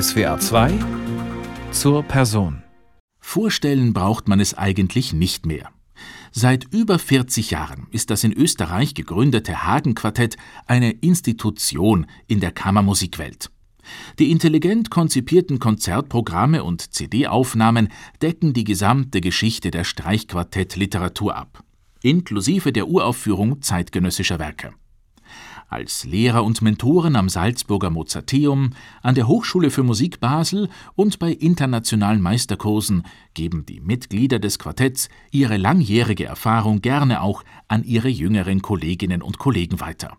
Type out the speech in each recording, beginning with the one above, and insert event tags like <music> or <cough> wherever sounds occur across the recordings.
SWA 2 zur Person. Vorstellen braucht man es eigentlich nicht mehr. Seit über 40 Jahren ist das in Österreich gegründete Hagen-Quartett eine Institution in der Kammermusikwelt. Die intelligent konzipierten Konzertprogramme und CD-Aufnahmen decken die gesamte Geschichte der Streichquartettliteratur ab, inklusive der Uraufführung zeitgenössischer Werke. Als Lehrer und Mentoren am Salzburger Mozarteum, an der Hochschule für Musik Basel und bei internationalen Meisterkursen geben die Mitglieder des Quartetts ihre langjährige Erfahrung gerne auch an ihre jüngeren Kolleginnen und Kollegen weiter.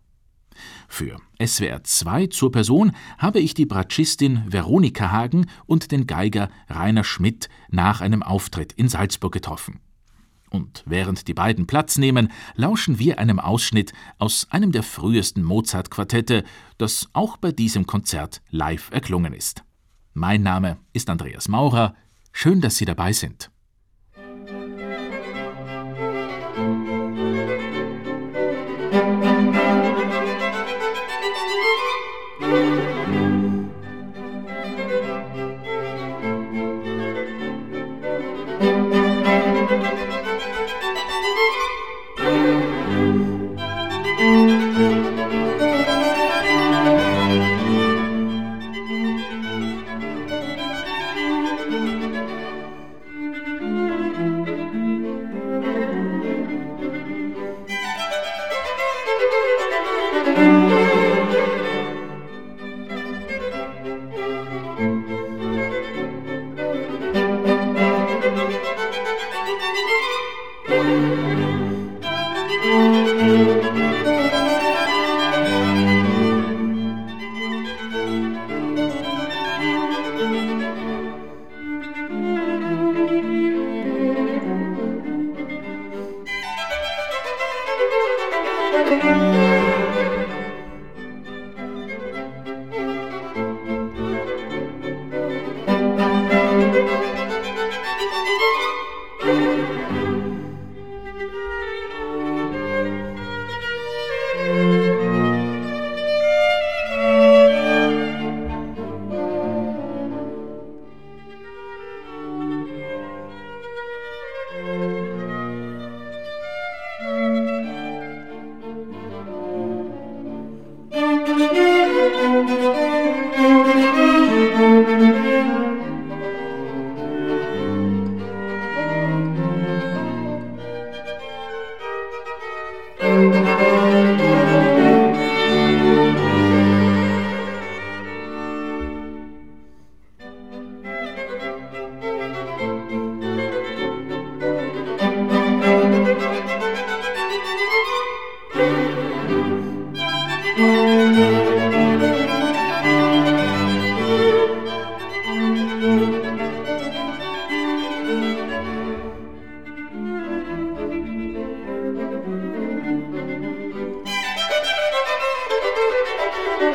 Für SWR 2 zur Person habe ich die Bratschistin Veronika Hagen und den Geiger Rainer Schmidt nach einem Auftritt in Salzburg getroffen. Und während die beiden Platz nehmen, lauschen wir einem Ausschnitt aus einem der frühesten Mozart-Quartette, das auch bei diesem Konzert live erklungen ist. Mein Name ist Andreas Maurer. Schön, dass Sie dabei sind.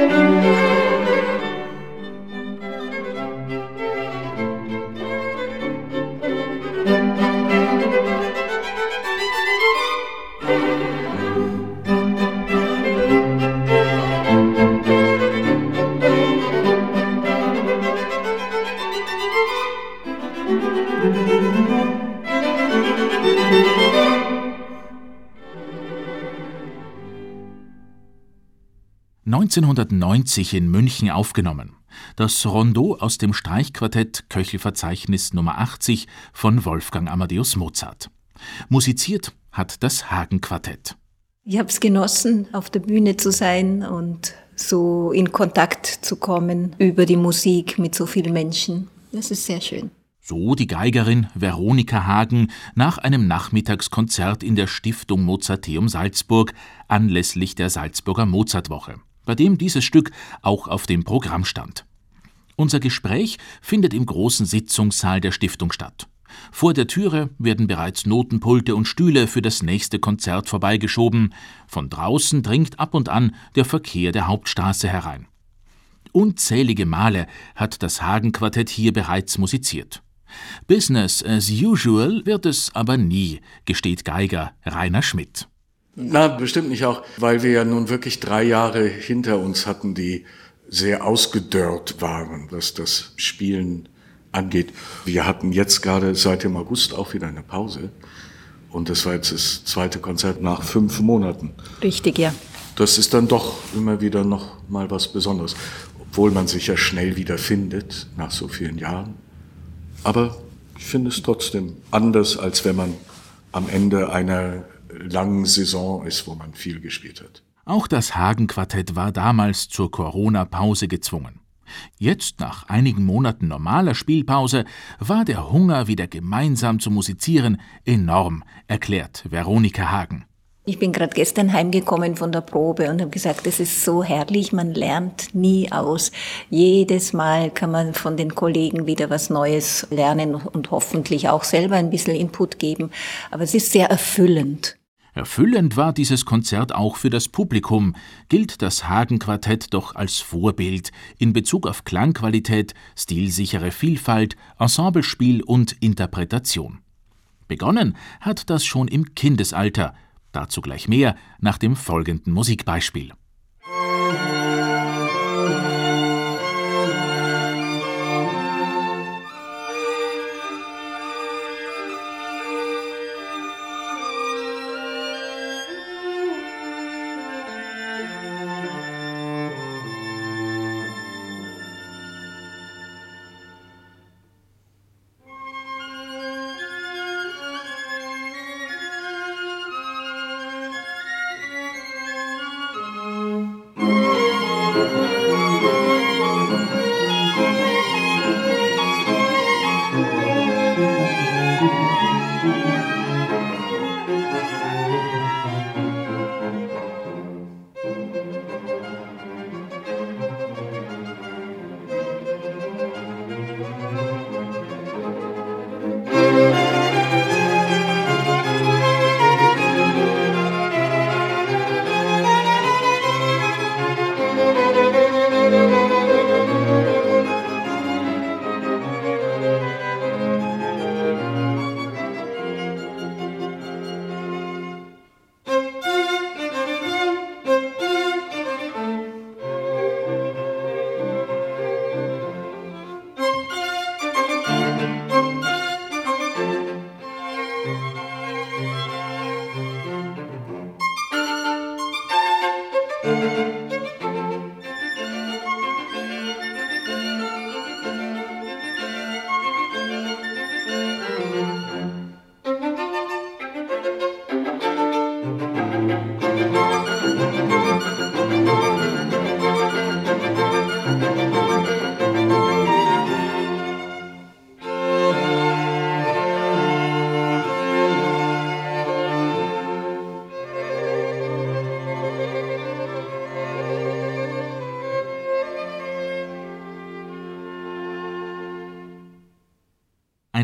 Música 1990 in München aufgenommen. Das Rondeau aus dem Streichquartett Köchelverzeichnis Nummer 80 von Wolfgang Amadeus Mozart. Musiziert hat das Hagen-Quartett. Ich habe es genossen, auf der Bühne zu sein und so in Kontakt zu kommen über die Musik mit so vielen Menschen. Das ist sehr schön. So die Geigerin Veronika Hagen nach einem Nachmittagskonzert in der Stiftung Mozarteum Salzburg anlässlich der Salzburger Mozartwoche bei dem dieses Stück auch auf dem Programm stand. Unser Gespräch findet im großen Sitzungssaal der Stiftung statt. Vor der Türe werden bereits Notenpulte und Stühle für das nächste Konzert vorbeigeschoben. Von draußen dringt ab und an der Verkehr der Hauptstraße herein. Unzählige Male hat das Hagen-Quartett hier bereits musiziert. Business as usual wird es aber nie, gesteht Geiger Rainer Schmidt. Na, bestimmt nicht auch, weil wir ja nun wirklich drei Jahre hinter uns hatten, die sehr ausgedörrt waren, was das Spielen angeht. Wir hatten jetzt gerade seit dem August auch wieder eine Pause. Und das war jetzt das zweite Konzert nach fünf Monaten. Richtig, ja. Das ist dann doch immer wieder noch mal was Besonderes. Obwohl man sich ja schnell wieder findet nach so vielen Jahren. Aber ich finde es trotzdem anders, als wenn man am Ende einer langen Saison ist, wo man viel gespielt hat. Auch das Hagen-Quartett war damals zur Corona-Pause gezwungen. Jetzt, nach einigen Monaten normaler Spielpause, war der Hunger, wieder gemeinsam zu musizieren, enorm, erklärt Veronika Hagen. Ich bin gerade gestern heimgekommen von der Probe und habe gesagt, es ist so herrlich, man lernt nie aus. Jedes Mal kann man von den Kollegen wieder was Neues lernen und hoffentlich auch selber ein bisschen Input geben. Aber es ist sehr erfüllend. Erfüllend war dieses Konzert auch für das Publikum, gilt das Hagen-Quartett doch als Vorbild in Bezug auf Klangqualität, stilsichere Vielfalt, Ensemblespiel und Interpretation. Begonnen hat das schon im Kindesalter, dazu gleich mehr nach dem folgenden Musikbeispiel.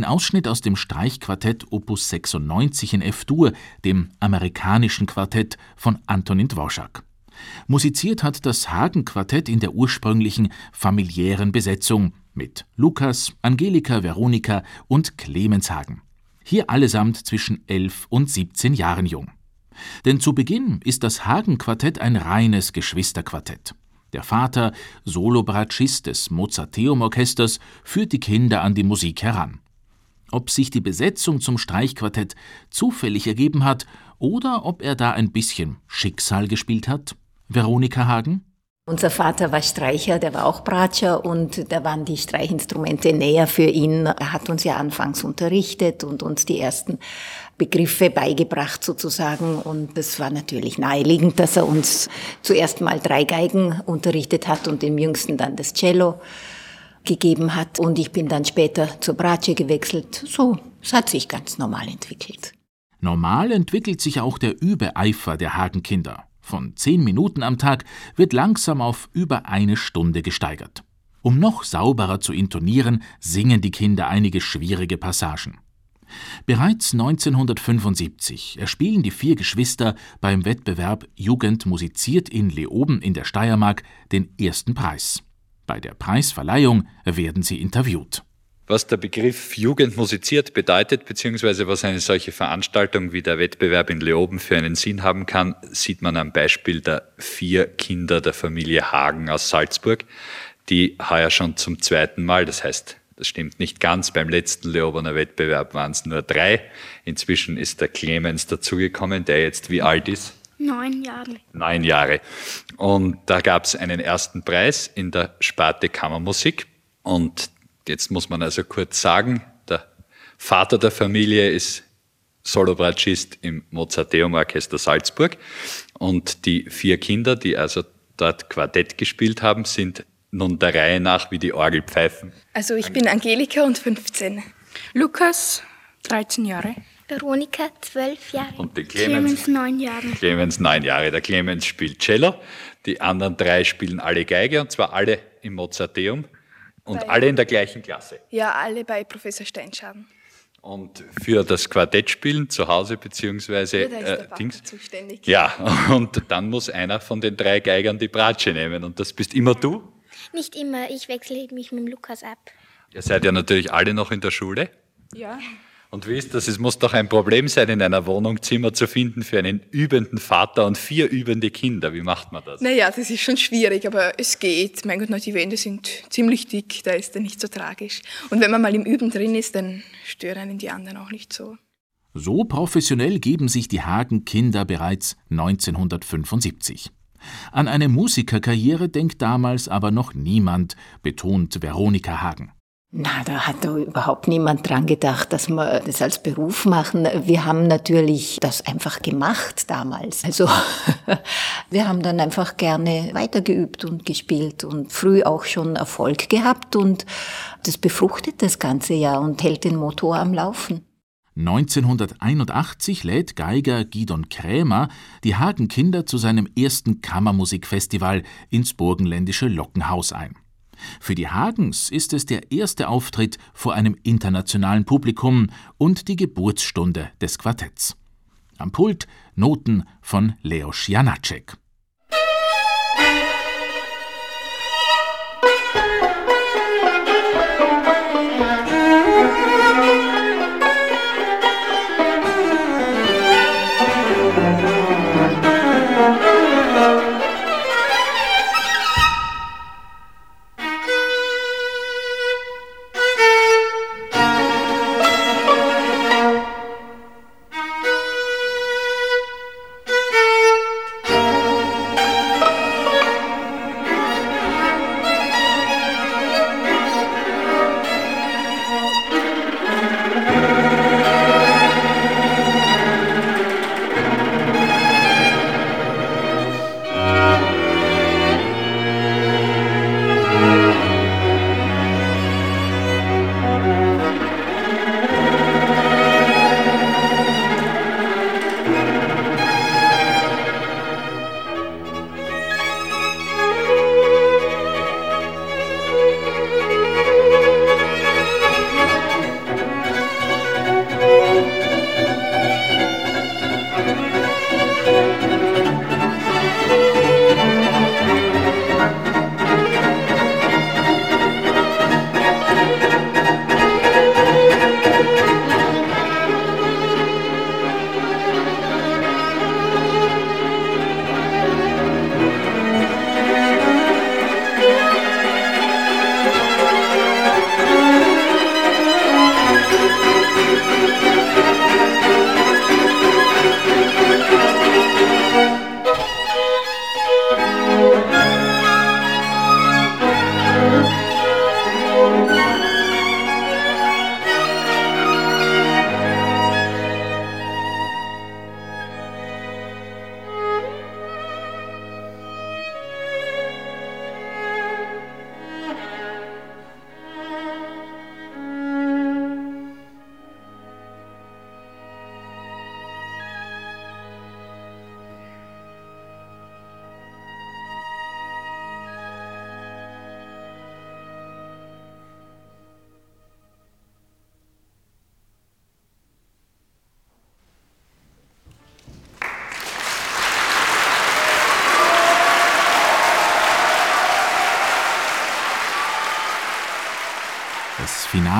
Ausschnitt aus dem Streichquartett Opus 96 in F-Dur, dem amerikanischen Quartett von Antonin Dvorak. Musiziert hat das Hagen-Quartett in der ursprünglichen familiären Besetzung mit Lukas, Angelika, Veronika und Clemens Hagen. Hier allesamt zwischen 11 und 17 Jahren jung. Denn zu Beginn ist das Hagen-Quartett ein reines Geschwisterquartett. Der Vater, Solobratschist des Mozarteum-Orchesters, führt die Kinder an die Musik heran ob sich die Besetzung zum Streichquartett zufällig ergeben hat oder ob er da ein bisschen Schicksal gespielt hat? Veronika Hagen? Unser Vater war Streicher, der war auch Bratscher und da waren die Streichinstrumente näher für ihn. Er hat uns ja anfangs unterrichtet und uns die ersten Begriffe beigebracht sozusagen und es war natürlich naheliegend, dass er uns zuerst mal drei Geigen unterrichtet hat und dem jüngsten dann das Cello gegeben hat. Und ich bin dann später zur Bratsche gewechselt. So, es hat sich ganz normal entwickelt. Normal entwickelt sich auch der Übeeifer der Hagenkinder. Von zehn Minuten am Tag wird langsam auf über eine Stunde gesteigert. Um noch sauberer zu intonieren, singen die Kinder einige schwierige Passagen. Bereits 1975 erspielen die vier Geschwister beim Wettbewerb Jugend musiziert in Leoben in der Steiermark den ersten Preis. Bei der Preisverleihung werden sie interviewt. Was der Begriff Jugend musiziert bedeutet, beziehungsweise was eine solche Veranstaltung wie der Wettbewerb in Leoben für einen Sinn haben kann, sieht man am Beispiel der vier Kinder der Familie Hagen aus Salzburg, die heuer schon zum zweiten Mal, das heißt, das stimmt nicht ganz, beim letzten Leobener Wettbewerb waren es nur drei. Inzwischen ist der Clemens dazugekommen, der jetzt wie alt ist? Neun Jahre. Neun Jahre. Und da gab es einen ersten Preis in der Sparte Kammermusik. Und Jetzt muss man also kurz sagen, der Vater der Familie ist Solobratschist im Mozarteum Orchester Salzburg und die vier Kinder, die also dort Quartett gespielt haben, sind nun der Reihe nach wie die Orgelpfeifen. Also ich bin Angelika und 15. Lukas, 13 Jahre. Veronika, 12 Jahre. Und die Clemens, Clemens 9 Jahre. Clemens, 9 Jahre. Der Clemens spielt Cello, die anderen drei spielen alle Geige und zwar alle im Mozarteum. Und bei, alle in der gleichen Klasse? Ja, alle bei Professor Steinschaden. Und für das Quartettspielen zu Hause beziehungsweise ja, äh, Dings. zuständig. Ja, <laughs> und dann muss einer von den drei Geigern die Bratsche nehmen. Und das bist immer du? Nicht immer, ich wechsle mich mit Lukas ab. Ihr seid ja natürlich alle noch in der Schule. Ja. Und wie ist das? Es muss doch ein Problem sein, in einer Wohnung Zimmer zu finden für einen übenden Vater und vier übende Kinder. Wie macht man das? Naja, das ist schon schwierig, aber es geht. Mein Gott, die Wände sind ziemlich dick, da ist er nicht so tragisch. Und wenn man mal im Üben drin ist, dann stören einen die anderen auch nicht so. So professionell geben sich die Hagen-Kinder bereits 1975. An eine Musikerkarriere denkt damals aber noch niemand, betont Veronika Hagen. Na, da hat da überhaupt niemand dran gedacht, dass wir das als Beruf machen. Wir haben natürlich das einfach gemacht damals. Also <laughs> wir haben dann einfach gerne weitergeübt und gespielt und früh auch schon Erfolg gehabt und das befruchtet das ganze Jahr und hält den Motor am Laufen. 1981 lädt Geiger Gidon Krämer die Hagenkinder zu seinem ersten Kammermusikfestival ins burgenländische Lockenhaus ein. Für die Hagens ist es der erste Auftritt vor einem internationalen Publikum und die Geburtsstunde des Quartetts. Am Pult Noten von Leos Janacek.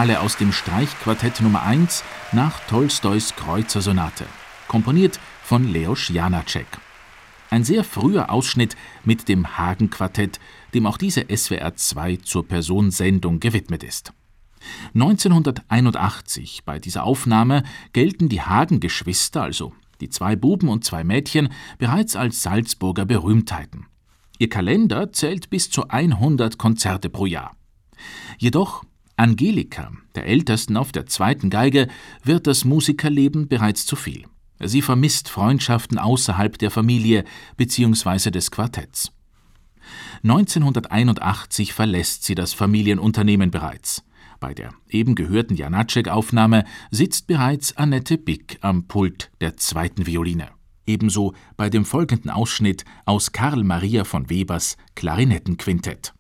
Finale aus dem Streichquartett Nummer 1 nach Tolstois Kreuzersonate, komponiert von Leos Janacek. Ein sehr früher Ausschnitt mit dem Hagen-Quartett, dem auch diese SWR 2 zur Personsendung gewidmet ist. 1981 bei dieser Aufnahme gelten die Hagen-Geschwister, also die zwei Buben und zwei Mädchen, bereits als Salzburger Berühmtheiten. Ihr Kalender zählt bis zu 100 Konzerte pro Jahr. Jedoch Angelika, der ältesten auf der zweiten Geige, wird das Musikerleben bereits zu viel. Sie vermisst Freundschaften außerhalb der Familie bzw. des Quartetts. 1981 verlässt sie das Familienunternehmen bereits. Bei der eben gehörten Janacek-Aufnahme sitzt bereits Annette Bick am Pult der zweiten Violine. Ebenso bei dem folgenden Ausschnitt aus Karl Maria von Webers Klarinettenquintett.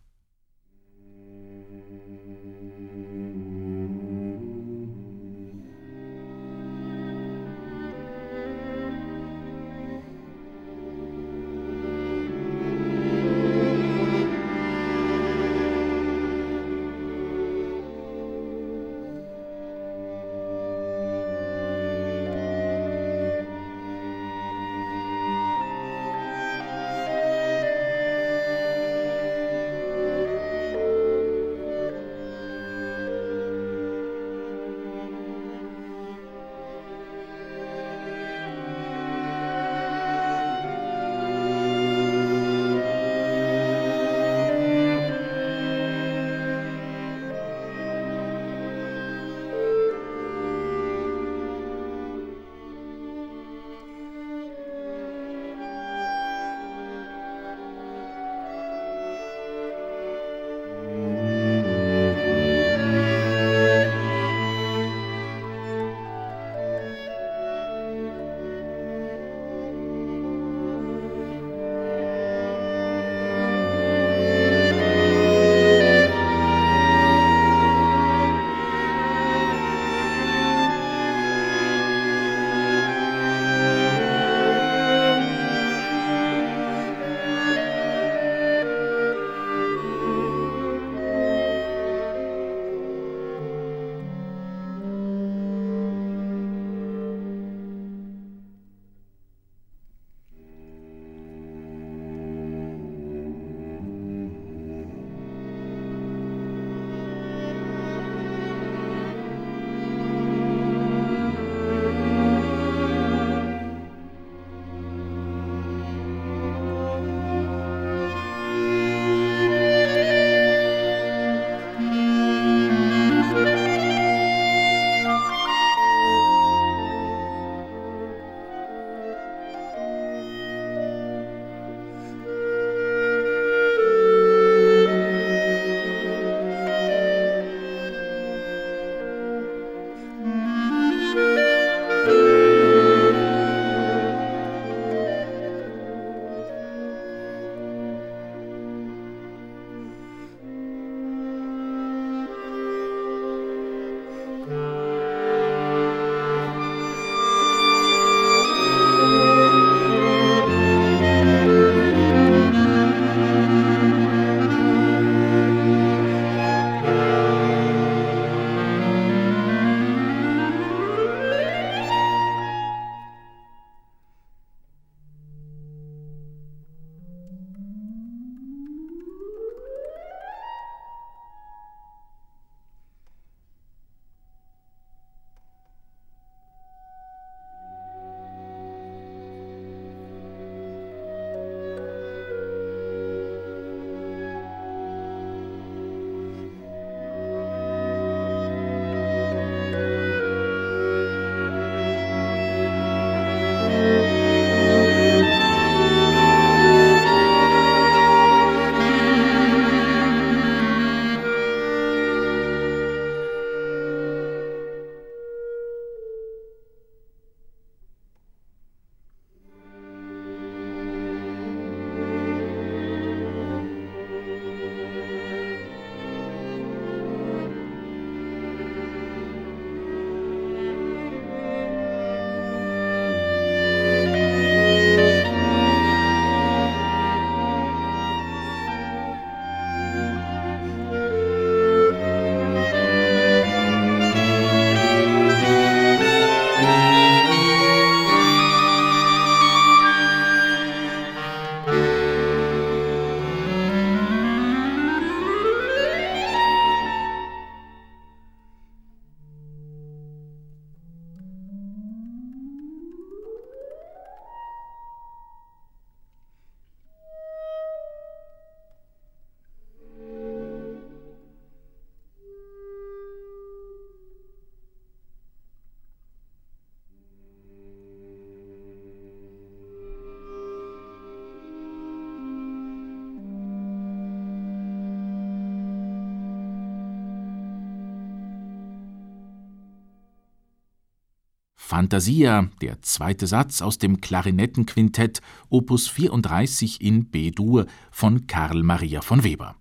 Fantasia, der zweite Satz aus dem Klarinettenquintett Opus 34 in B-Dur von Karl Maria von Weber.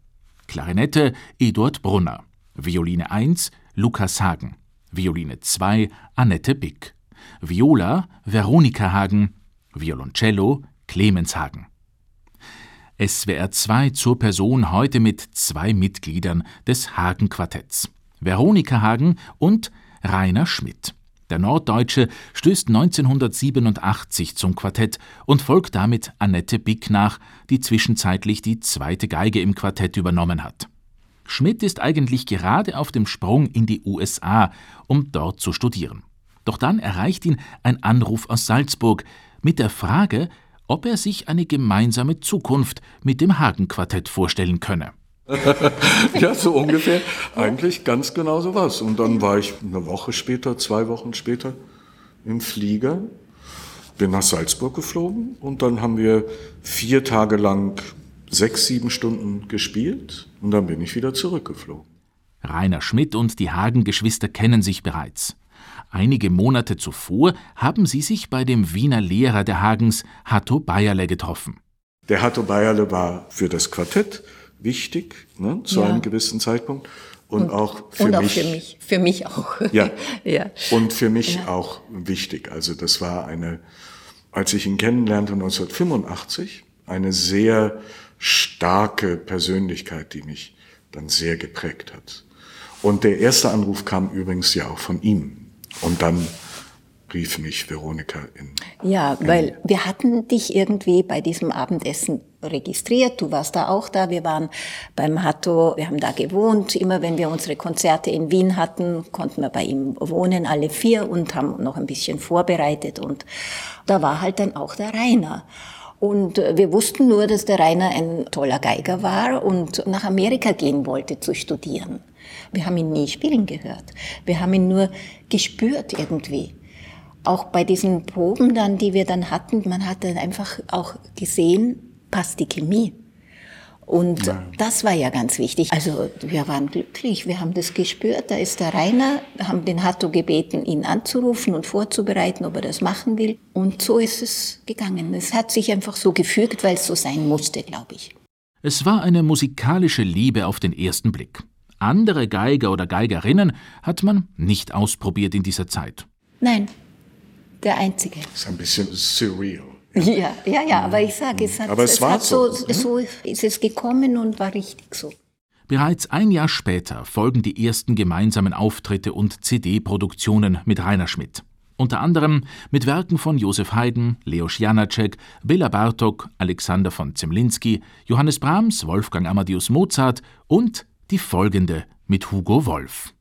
Klarinette Eduard Brunner, Violine 1 Lukas Hagen, Violine 2 Annette Bick, Viola Veronika Hagen, Violoncello Clemens Hagen. SWR 2 zur Person heute mit zwei Mitgliedern des Hagen Quartetts, Veronika Hagen und Rainer Schmidt. Der Norddeutsche stößt 1987 zum Quartett und folgt damit Annette Bick nach, die zwischenzeitlich die zweite Geige im Quartett übernommen hat. Schmidt ist eigentlich gerade auf dem Sprung in die USA, um dort zu studieren. Doch dann erreicht ihn ein Anruf aus Salzburg mit der Frage, ob er sich eine gemeinsame Zukunft mit dem Hagen-Quartett vorstellen könne. <laughs> ja, so ungefähr. Eigentlich ganz genau so was. Und dann war ich eine Woche später, zwei Wochen später im Flieger, bin nach Salzburg geflogen und dann haben wir vier Tage lang sechs, sieben Stunden gespielt und dann bin ich wieder zurückgeflogen. Rainer Schmidt und die Hagen-Geschwister kennen sich bereits. Einige Monate zuvor haben sie sich bei dem Wiener Lehrer der Hagens, Hatto Bayerle, getroffen. Der Hatto Bayerle war für das Quartett wichtig, ne, zu ja. einem gewissen Zeitpunkt. Und, und auch für und auch mich. Für mich, für mich auch. Ja. <laughs> ja. Und für mich ja. auch wichtig. Also das war eine, als ich ihn kennenlernte 1985, eine sehr starke Persönlichkeit, die mich dann sehr geprägt hat. Und der erste Anruf kam übrigens ja auch von ihm. Und dann rief mich Veronika in. Ja, in weil wir hatten dich irgendwie bei diesem Abendessen registriert. Du warst da auch da. Wir waren beim Hatto, wir haben da gewohnt. Immer wenn wir unsere Konzerte in Wien hatten, konnten wir bei ihm wohnen, alle vier, und haben noch ein bisschen vorbereitet. Und da war halt dann auch der Rainer. Und äh, wir wussten nur, dass der Rainer ein toller Geiger war und nach Amerika gehen wollte zu studieren. Wir haben ihn nie spielen gehört. Wir haben ihn nur gespürt irgendwie. Auch bei diesen Proben dann, die wir dann hatten, man hat dann einfach auch gesehen, passt die Chemie. Und ja. das war ja ganz wichtig. Also wir waren glücklich, wir haben das gespürt. Da ist der Rainer, haben den Hatto gebeten, ihn anzurufen und vorzubereiten, ob er das machen will. Und so ist es gegangen. Es hat sich einfach so gefügt, weil es so sein musste, glaube ich. Es war eine musikalische Liebe auf den ersten Blick. Andere Geiger oder Geigerinnen hat man nicht ausprobiert in dieser Zeit. Nein, der einzige. Das ist ein bisschen surreal. Ja, ja, ja, aber ich sage, es hat, aber es, es war so, so, so ist es gekommen und war richtig so. Bereits ein Jahr später folgen die ersten gemeinsamen Auftritte und CD-Produktionen mit Rainer Schmidt. Unter anderem mit Werken von Josef Haydn, Leo Janacek, Bela Bartok, Alexander von Zemlinski, Johannes Brahms, Wolfgang Amadeus Mozart und die folgende mit Hugo Wolf.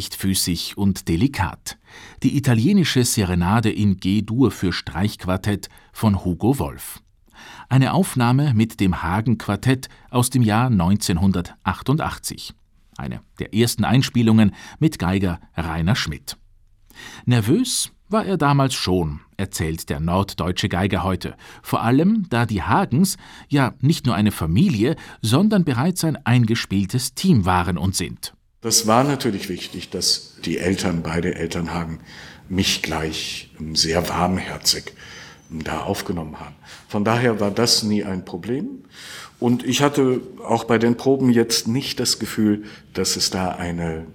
Leichtfüßig und delikat. Die italienische Serenade in G-Dur für Streichquartett von Hugo Wolf. Eine Aufnahme mit dem Hagen-Quartett aus dem Jahr 1988. Eine der ersten Einspielungen mit Geiger Rainer Schmidt. Nervös war er damals schon, erzählt der norddeutsche Geiger heute, vor allem da die Hagens ja nicht nur eine Familie, sondern bereits ein eingespieltes Team waren und sind. Das war natürlich wichtig, dass die Eltern, beide Elternhagen, mich gleich sehr warmherzig da aufgenommen haben. Von daher war das nie ein Problem. Und ich hatte auch bei den Proben jetzt nicht das Gefühl, dass es da eine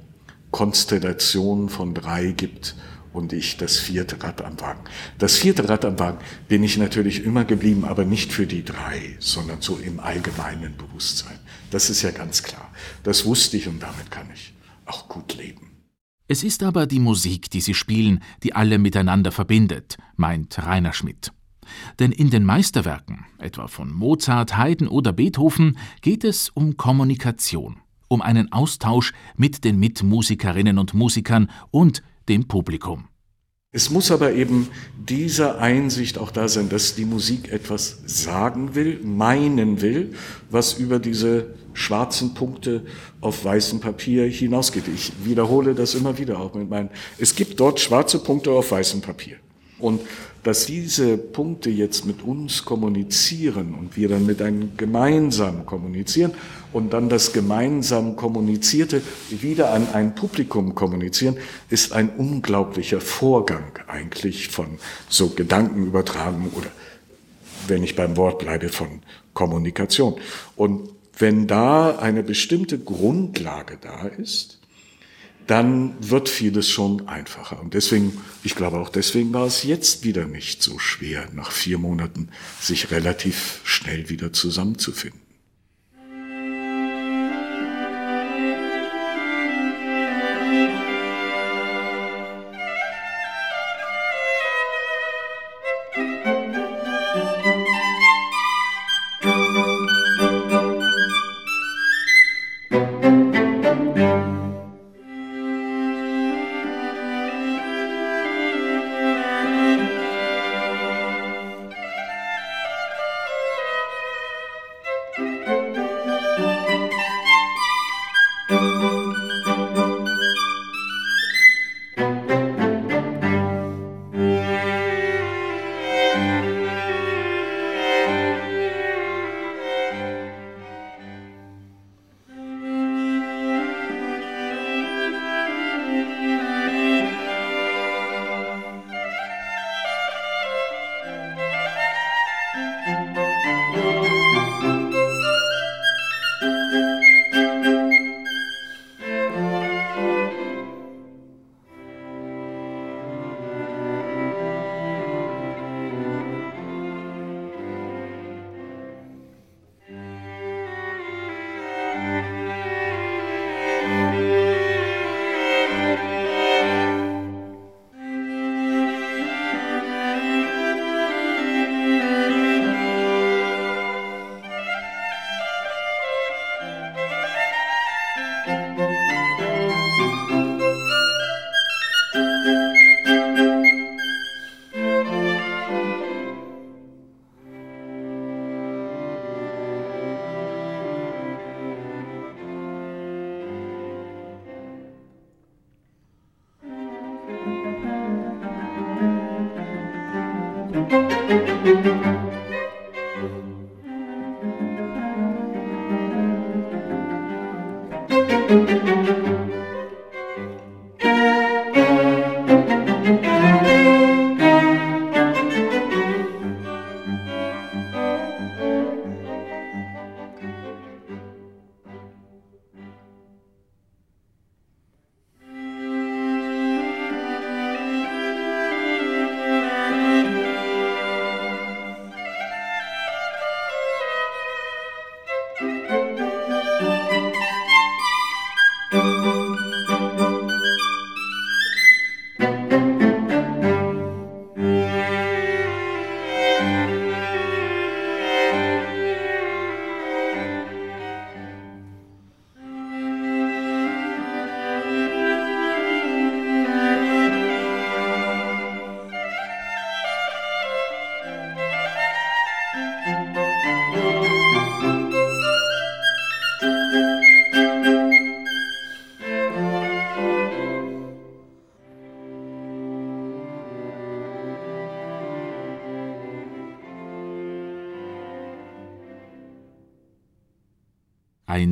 Konstellation von drei gibt und ich das vierte Rad am Wagen. Das vierte Rad am Wagen bin ich natürlich immer geblieben, aber nicht für die drei, sondern so im allgemeinen Bewusstsein. Das ist ja ganz klar. Das wusste ich und damit kann ich auch gut leben. Es ist aber die Musik, die sie spielen, die alle miteinander verbindet, meint Rainer Schmidt. Denn in den Meisterwerken, etwa von Mozart, Haydn oder Beethoven, geht es um Kommunikation, um einen Austausch mit den Mitmusikerinnen und Musikern und dem Publikum. Es muss aber eben diese Einsicht auch da sein, dass die Musik etwas sagen will, meinen will, was über diese schwarzen Punkte auf weißem Papier hinausgeht. Ich wiederhole das immer wieder auch mit meinen. Es gibt dort schwarze Punkte auf weißem Papier. Und dass diese Punkte jetzt mit uns kommunizieren und wir dann mit einem gemeinsam kommunizieren und dann das gemeinsam kommunizierte wieder an ein Publikum kommunizieren, ist ein unglaublicher Vorgang eigentlich von so Gedankenübertragung oder wenn ich beim Wort bleibe von Kommunikation. Und wenn da eine bestimmte Grundlage da ist, dann wird vieles schon einfacher. Und deswegen, ich glaube auch deswegen war es jetzt wieder nicht so schwer, nach vier Monaten sich relativ schnell wieder zusammenzufinden.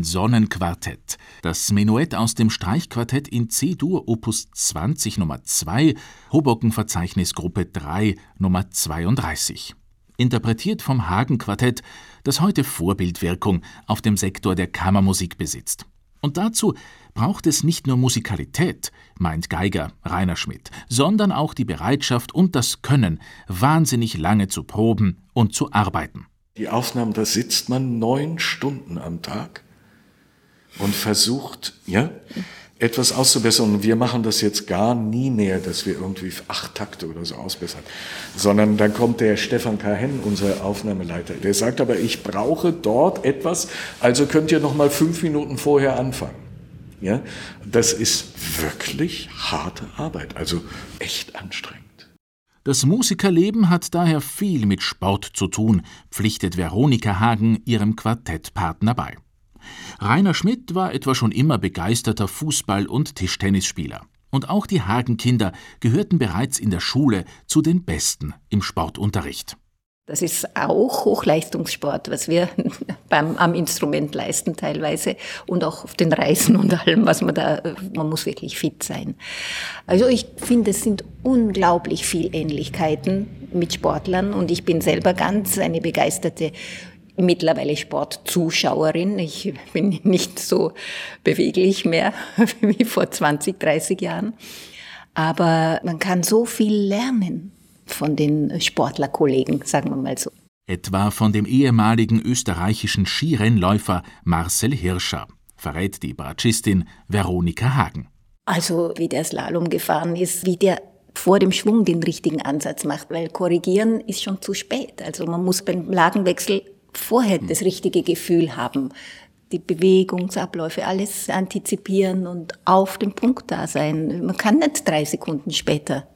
Sonnenquartett, das Menuett aus dem Streichquartett in C-Dur Opus 20 Nummer 2, Hoboken-Verzeichnis Gruppe 3 Nummer 32. Interpretiert vom Hagen-Quartett, das heute Vorbildwirkung auf dem Sektor der Kammermusik besitzt. Und dazu braucht es nicht nur Musikalität, meint Geiger Rainer Schmidt, sondern auch die Bereitschaft und das Können, wahnsinnig lange zu proben und zu arbeiten. Die Aufnahmen, da sitzt man neun Stunden am Tag und versucht, ja, etwas auszubessern. Und wir machen das jetzt gar nie mehr, dass wir irgendwie acht Takte oder so ausbessern, sondern dann kommt der Stefan Kahen, unser Aufnahmeleiter, der sagt aber, ich brauche dort etwas, also könnt ihr noch mal fünf Minuten vorher anfangen. Ja, das ist wirklich harte Arbeit, also echt anstrengend. Das Musikerleben hat daher viel mit Sport zu tun, pflichtet Veronika Hagen ihrem Quartettpartner bei. Rainer Schmidt war etwa schon immer begeisterter Fußball- und Tischtennisspieler. Und auch die Hagenkinder gehörten bereits in der Schule zu den Besten im Sportunterricht. Das ist auch Hochleistungssport, was wir <laughs> beim, am Instrument leisten teilweise und auch auf den Reisen und allem, was man da, man muss wirklich fit sein. Also ich finde, es sind unglaublich viel Ähnlichkeiten mit Sportlern und ich bin selber ganz eine begeisterte mittlerweile Sportzuschauerin. Ich bin nicht so beweglich mehr <laughs> wie vor 20, 30 Jahren. Aber man kann so viel lernen von den Sportlerkollegen, sagen wir mal so. Etwa von dem ehemaligen österreichischen Skirennläufer Marcel Hirscher, verrät die Bratschistin Veronika Hagen. Also wie der Slalom gefahren ist, wie der vor dem Schwung den richtigen Ansatz macht, weil korrigieren ist schon zu spät. Also man muss beim Lagenwechsel vorher das richtige Gefühl haben, die Bewegungsabläufe, alles antizipieren und auf dem Punkt da sein. Man kann nicht drei Sekunden später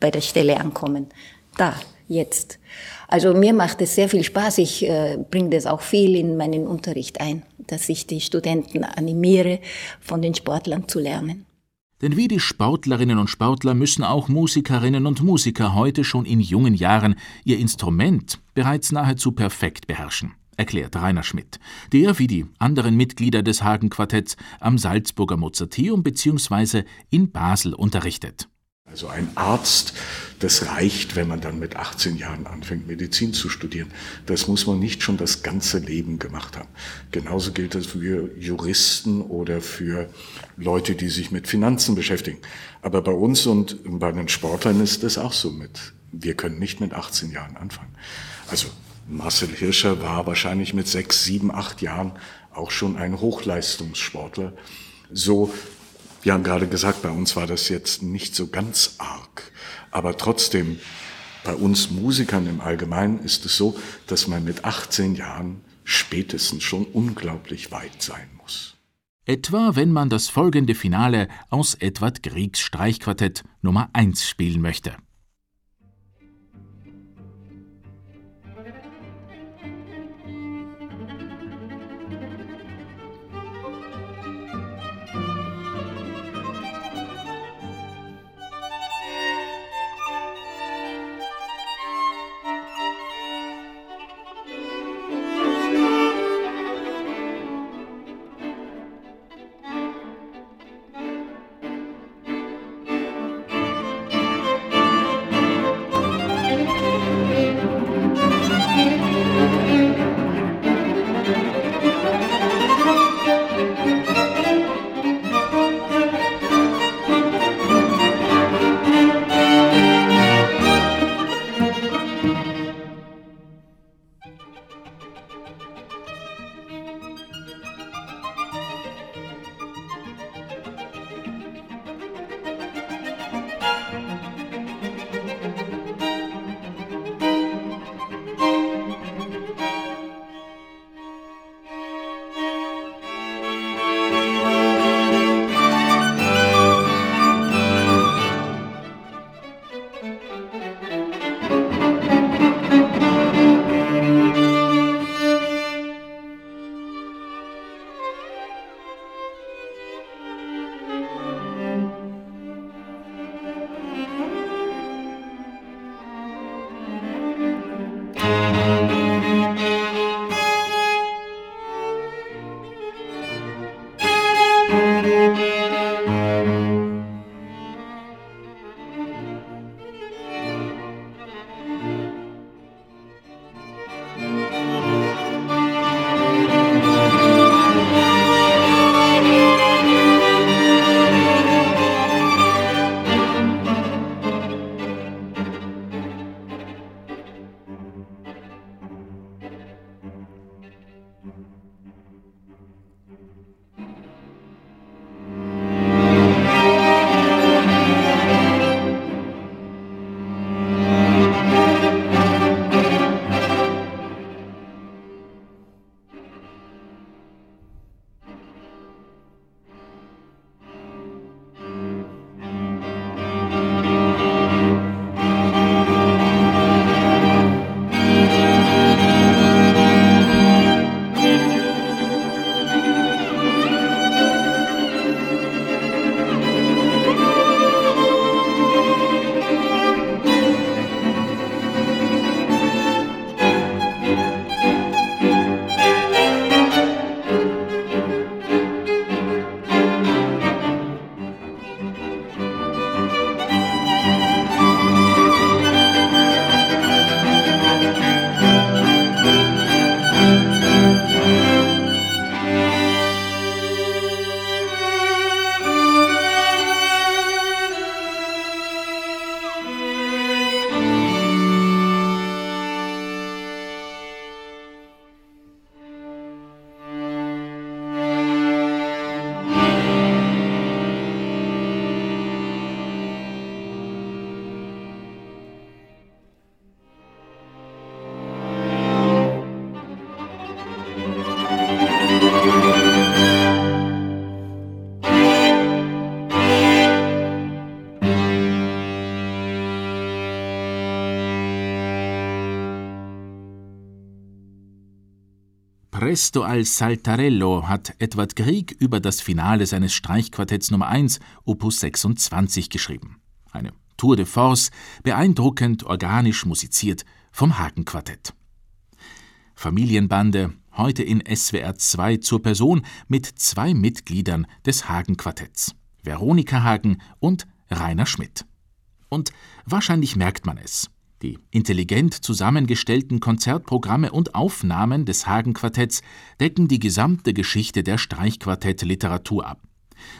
bei der Stelle ankommen. Da, jetzt. Also mir macht es sehr viel Spaß. Ich äh, bringe das auch viel in meinen Unterricht ein, dass ich die Studenten animiere, von den Sportlern zu lernen. Denn wie die Sportlerinnen und Sportler müssen auch Musikerinnen und Musiker heute schon in jungen Jahren ihr Instrument bereits nahezu perfekt beherrschen, erklärt Rainer Schmidt, der wie die anderen Mitglieder des Hagen-Quartetts am Salzburger Mozarteum bzw. in Basel unterrichtet. Also ein Arzt, das reicht, wenn man dann mit 18 Jahren anfängt, Medizin zu studieren. Das muss man nicht schon das ganze Leben gemacht haben. Genauso gilt das für Juristen oder für Leute, die sich mit Finanzen beschäftigen. Aber bei uns und bei den Sportlern ist das auch so mit. Wir können nicht mit 18 Jahren anfangen. Also Marcel Hirscher war wahrscheinlich mit sechs, sieben, acht Jahren auch schon ein Hochleistungssportler. So wir haben gerade gesagt, bei uns war das jetzt nicht so ganz arg. Aber trotzdem, bei uns Musikern im Allgemeinen ist es so, dass man mit 18 Jahren spätestens schon unglaublich weit sein muss. Etwa wenn man das folgende Finale aus Edward Griegs Streichquartett Nummer 1 spielen möchte. Presto al Saltarello hat Edward Grieg über das Finale seines Streichquartetts Nummer 1, Opus 26 geschrieben. Eine Tour de Force, beeindruckend organisch musiziert vom Hagenquartett. Familienbande, heute in SWR 2 zur Person mit zwei Mitgliedern des Hagenquartetts, Veronika Hagen und Rainer Schmidt. Und wahrscheinlich merkt man es. Die intelligent zusammengestellten Konzertprogramme und Aufnahmen des Hagenquartetts decken die gesamte Geschichte der Streichquartettliteratur ab.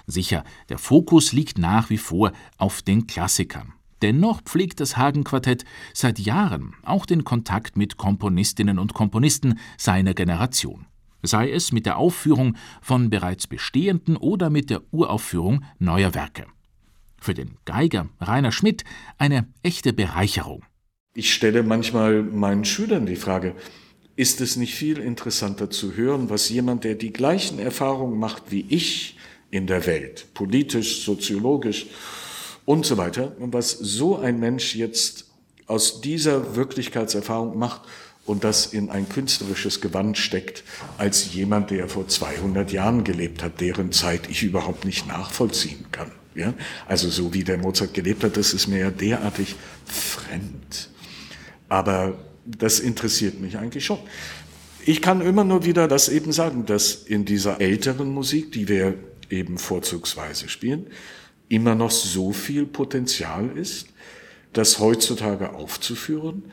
Sicher, der Fokus liegt nach wie vor auf den Klassikern. Dennoch pflegt das Hagenquartett seit Jahren auch den Kontakt mit Komponistinnen und Komponisten seiner Generation. Sei es mit der Aufführung von bereits bestehenden oder mit der Uraufführung neuer Werke. Für den Geiger Rainer Schmidt eine echte Bereicherung. Ich stelle manchmal meinen Schülern die Frage, ist es nicht viel interessanter zu hören, was jemand, der die gleichen Erfahrungen macht wie ich in der Welt, politisch, soziologisch und so weiter, und was so ein Mensch jetzt aus dieser Wirklichkeitserfahrung macht und das in ein künstlerisches Gewand steckt, als jemand, der vor 200 Jahren gelebt hat, deren Zeit ich überhaupt nicht nachvollziehen kann. Ja? Also so wie der Mozart gelebt hat, das ist mir ja derartig fremd. Aber das interessiert mich eigentlich schon. Ich kann immer nur wieder das eben sagen, dass in dieser älteren Musik, die wir eben vorzugsweise spielen, immer noch so viel Potenzial ist, das heutzutage aufzuführen.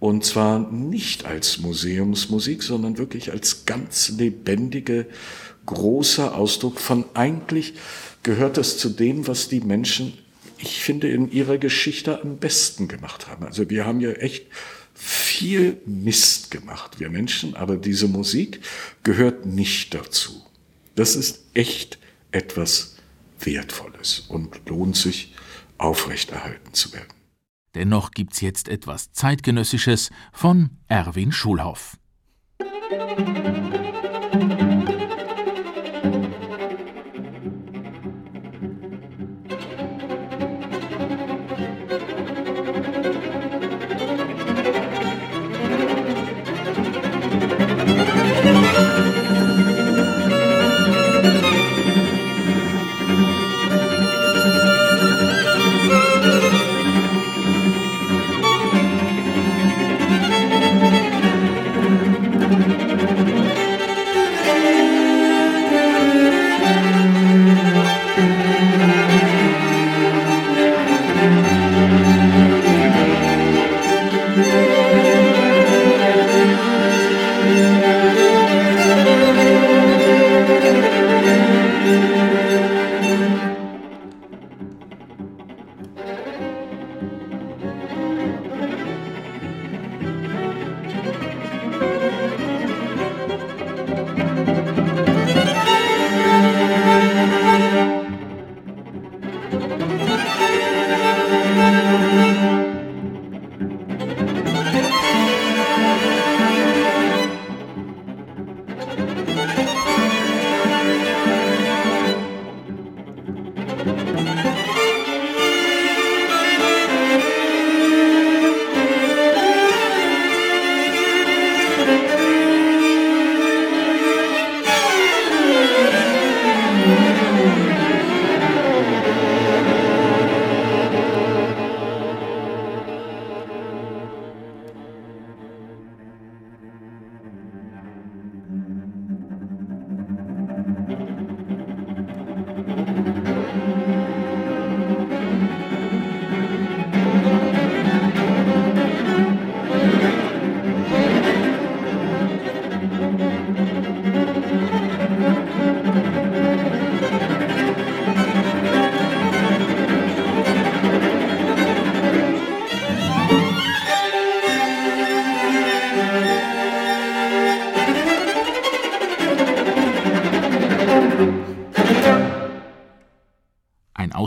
Und zwar nicht als Museumsmusik, sondern wirklich als ganz lebendige, großer Ausdruck von eigentlich gehört das zu dem, was die Menschen, ich finde, in ihrer Geschichte am besten gemacht haben. Also wir haben ja echt viel Mist gemacht, wir Menschen, aber diese Musik gehört nicht dazu. Das ist echt etwas Wertvolles und lohnt sich, aufrechterhalten zu werden. Dennoch gibt's jetzt etwas Zeitgenössisches von Erwin Schulhoff. Musik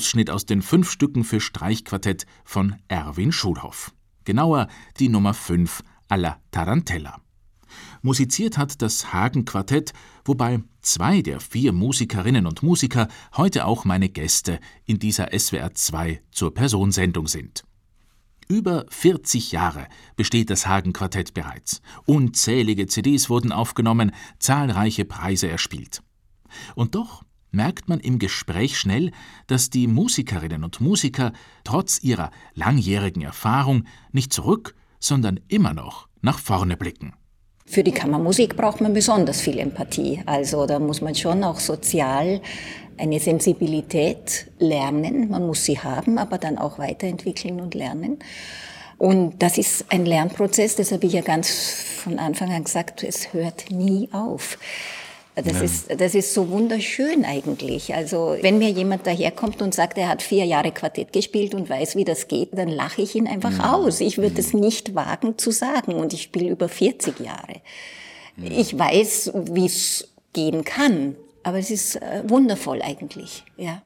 Ausschnitt aus den fünf Stücken für Streichquartett von Erwin Schulhoff. Genauer die Nummer 5 alla Tarantella. Musiziert hat das Hagen-Quartett, wobei zwei der vier Musikerinnen und Musiker heute auch meine Gäste in dieser SWR 2 zur Personsendung sind. Über 40 Jahre besteht das Hagen-Quartett bereits. Unzählige CDs wurden aufgenommen, zahlreiche Preise erspielt. Und doch merkt man im Gespräch schnell, dass die Musikerinnen und Musiker trotz ihrer langjährigen Erfahrung nicht zurück, sondern immer noch nach vorne blicken. Für die Kammermusik braucht man besonders viel Empathie. Also da muss man schon auch sozial eine Sensibilität lernen. Man muss sie haben, aber dann auch weiterentwickeln und lernen. Und das ist ein Lernprozess, das habe ich ja ganz von Anfang an gesagt, es hört nie auf. Das, ja. ist, das ist so wunderschön eigentlich. Also wenn mir jemand daherkommt und sagt, er hat vier Jahre Quartett gespielt und weiß, wie das geht, dann lache ich ihn einfach ja. aus. Ich würde es nicht wagen zu sagen und ich spiele über 40 Jahre. Ja. Ich weiß, wie es gehen kann, aber es ist äh, wundervoll eigentlich, ja.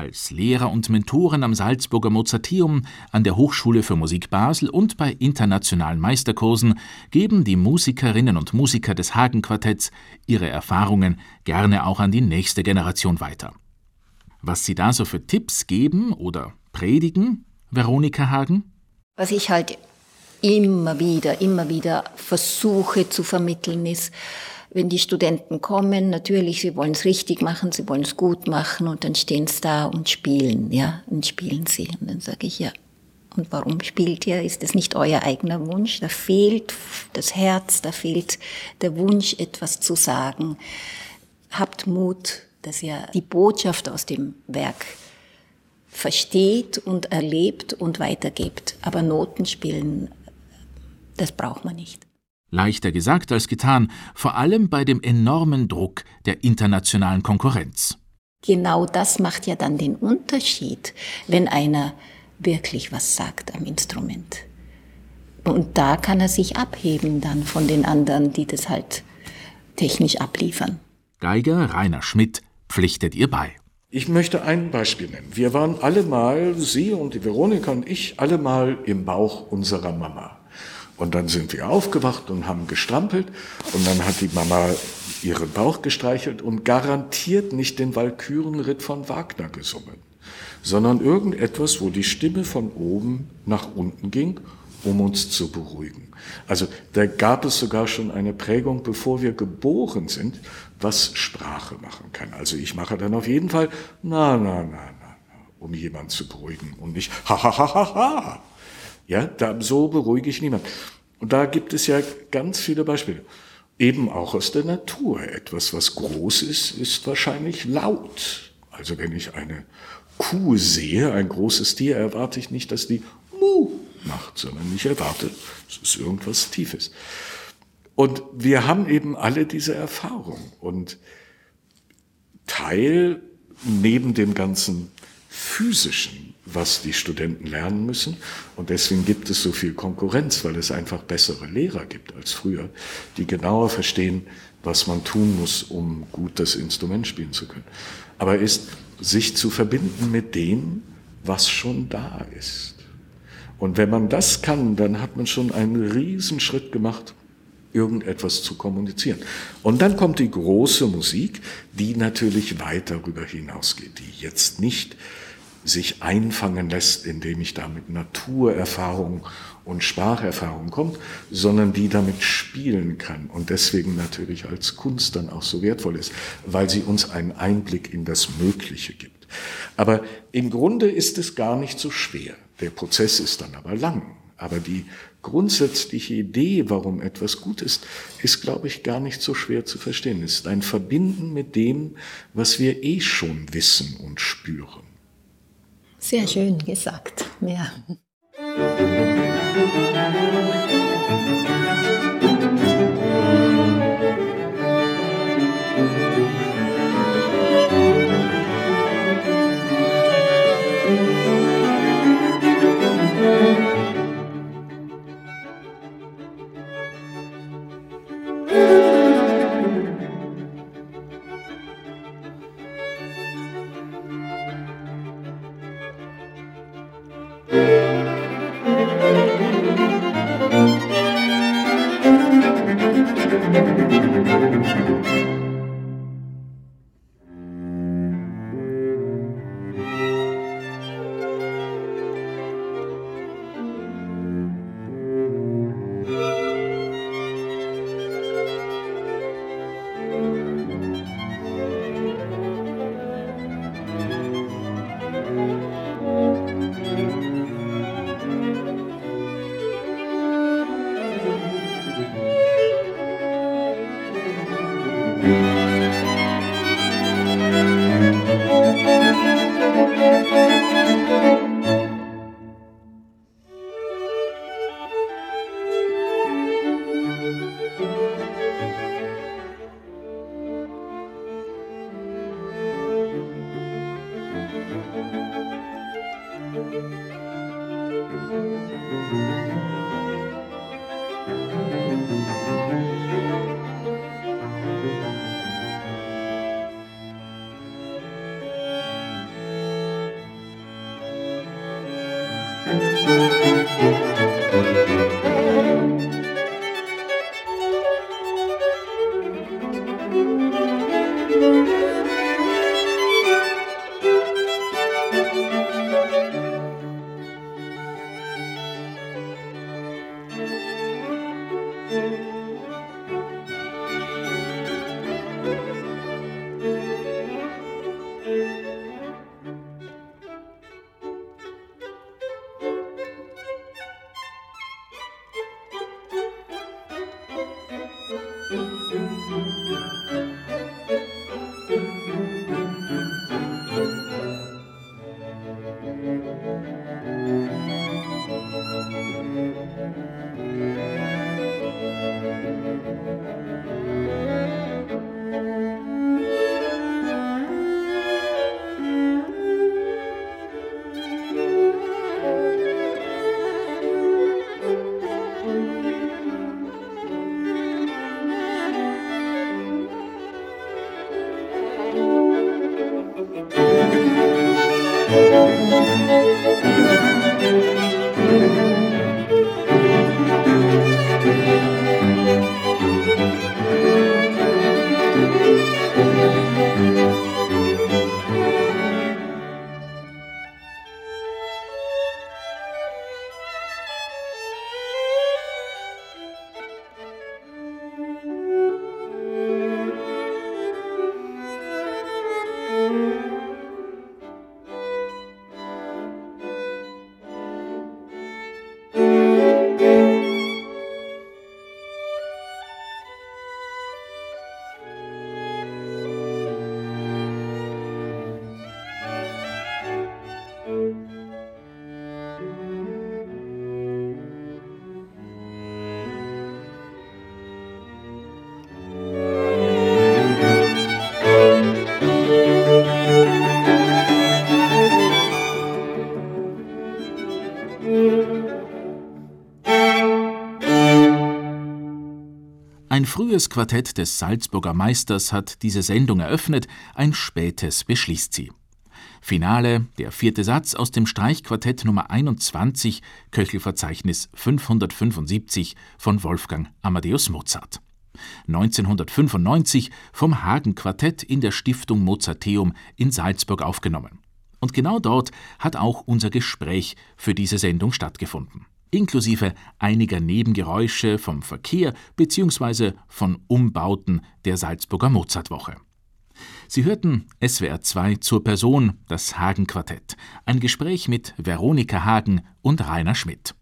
Als Lehrer und Mentoren am Salzburger Mozarteum, an der Hochschule für Musik Basel und bei internationalen Meisterkursen geben die Musikerinnen und Musiker des Hagen-Quartetts ihre Erfahrungen gerne auch an die nächste Generation weiter. Was sie da so für Tipps geben oder predigen, Veronika Hagen? Was ich halt immer wieder, immer wieder versuche zu vermitteln ist, wenn die Studenten kommen, natürlich, sie wollen es richtig machen, sie wollen es gut machen und dann stehen sie da und spielen, ja, und spielen sie. Und dann sage ich, ja, und warum spielt ihr? Ist das nicht euer eigener Wunsch? Da fehlt das Herz, da fehlt der Wunsch, etwas zu sagen. Habt Mut, dass ihr die Botschaft aus dem Werk versteht und erlebt und weitergebt. Aber Noten spielen, das braucht man nicht. Leichter gesagt als getan, vor allem bei dem enormen Druck der internationalen Konkurrenz. Genau das macht ja dann den Unterschied, wenn einer wirklich was sagt am Instrument. Und da kann er sich abheben dann von den anderen, die das halt technisch abliefern. Geiger Rainer Schmidt pflichtet ihr bei. Ich möchte ein Beispiel nennen. Wir waren alle mal, Sie und die Veronika und ich, alle mal im Bauch unserer Mama. Und dann sind wir aufgewacht und haben gestrampelt und dann hat die Mama ihren Bauch gestreichelt und garantiert nicht den Walkürenritt von Wagner gesungen, sondern irgendetwas, wo die Stimme von oben nach unten ging, um uns zu beruhigen. Also da gab es sogar schon eine Prägung, bevor wir geboren sind, was Sprache machen kann. Also ich mache dann auf jeden Fall na, na, na, na, um jemanden zu beruhigen und nicht ha, ha, ha, ha, ha. Ja, da, so beruhige ich niemand. Und da gibt es ja ganz viele Beispiele. Eben auch aus der Natur. Etwas, was groß ist, ist wahrscheinlich laut. Also wenn ich eine Kuh sehe, ein großes Tier, erwarte ich nicht, dass die Mu macht, sondern ich erwarte, es ist irgendwas Tiefes. Und wir haben eben alle diese Erfahrung. Und Teil neben dem ganzen physischen was die Studenten lernen müssen. Und deswegen gibt es so viel Konkurrenz, weil es einfach bessere Lehrer gibt als früher, die genauer verstehen, was man tun muss, um gut das Instrument spielen zu können. Aber ist, sich zu verbinden mit dem, was schon da ist. Und wenn man das kann, dann hat man schon einen Riesenschritt gemacht, irgendetwas zu kommunizieren. Und dann kommt die große Musik, die natürlich weit darüber hinausgeht, die jetzt nicht sich einfangen lässt, indem ich da mit Naturerfahrung und Spracherfahrung kommt, sondern die damit spielen kann und deswegen natürlich als Kunst dann auch so wertvoll ist, weil sie uns einen Einblick in das Mögliche gibt. Aber im Grunde ist es gar nicht so schwer. Der Prozess ist dann aber lang. Aber die grundsätzliche Idee, warum etwas gut ist, ist, glaube ich, gar nicht so schwer zu verstehen. Es ist ein Verbinden mit dem, was wir eh schon wissen und spüren. Sehr schön gesagt. Ja. Frühes Quartett des Salzburger Meisters hat diese Sendung eröffnet, ein spätes beschließt sie. Finale, der vierte Satz aus dem Streichquartett Nummer 21, Köchelverzeichnis 575 von Wolfgang Amadeus Mozart. 1995 vom Hagen Quartett in der Stiftung Mozarteum in Salzburg aufgenommen. Und genau dort hat auch unser Gespräch für diese Sendung stattgefunden inklusive einiger Nebengeräusche vom Verkehr bzw. von Umbauten der Salzburger Mozartwoche. Sie hörten SWR 2 zur Person, das Hagen-Quartett, ein Gespräch mit Veronika Hagen und Rainer Schmidt.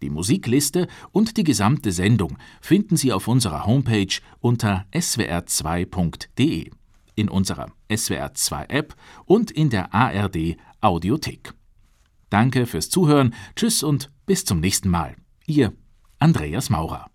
Die Musikliste und die gesamte Sendung finden Sie auf unserer Homepage unter swr2.de, in unserer SWR2 App und in der ARD Audiothek. Danke fürs Zuhören, tschüss und bis zum nächsten Mal. Ihr Andreas Maurer.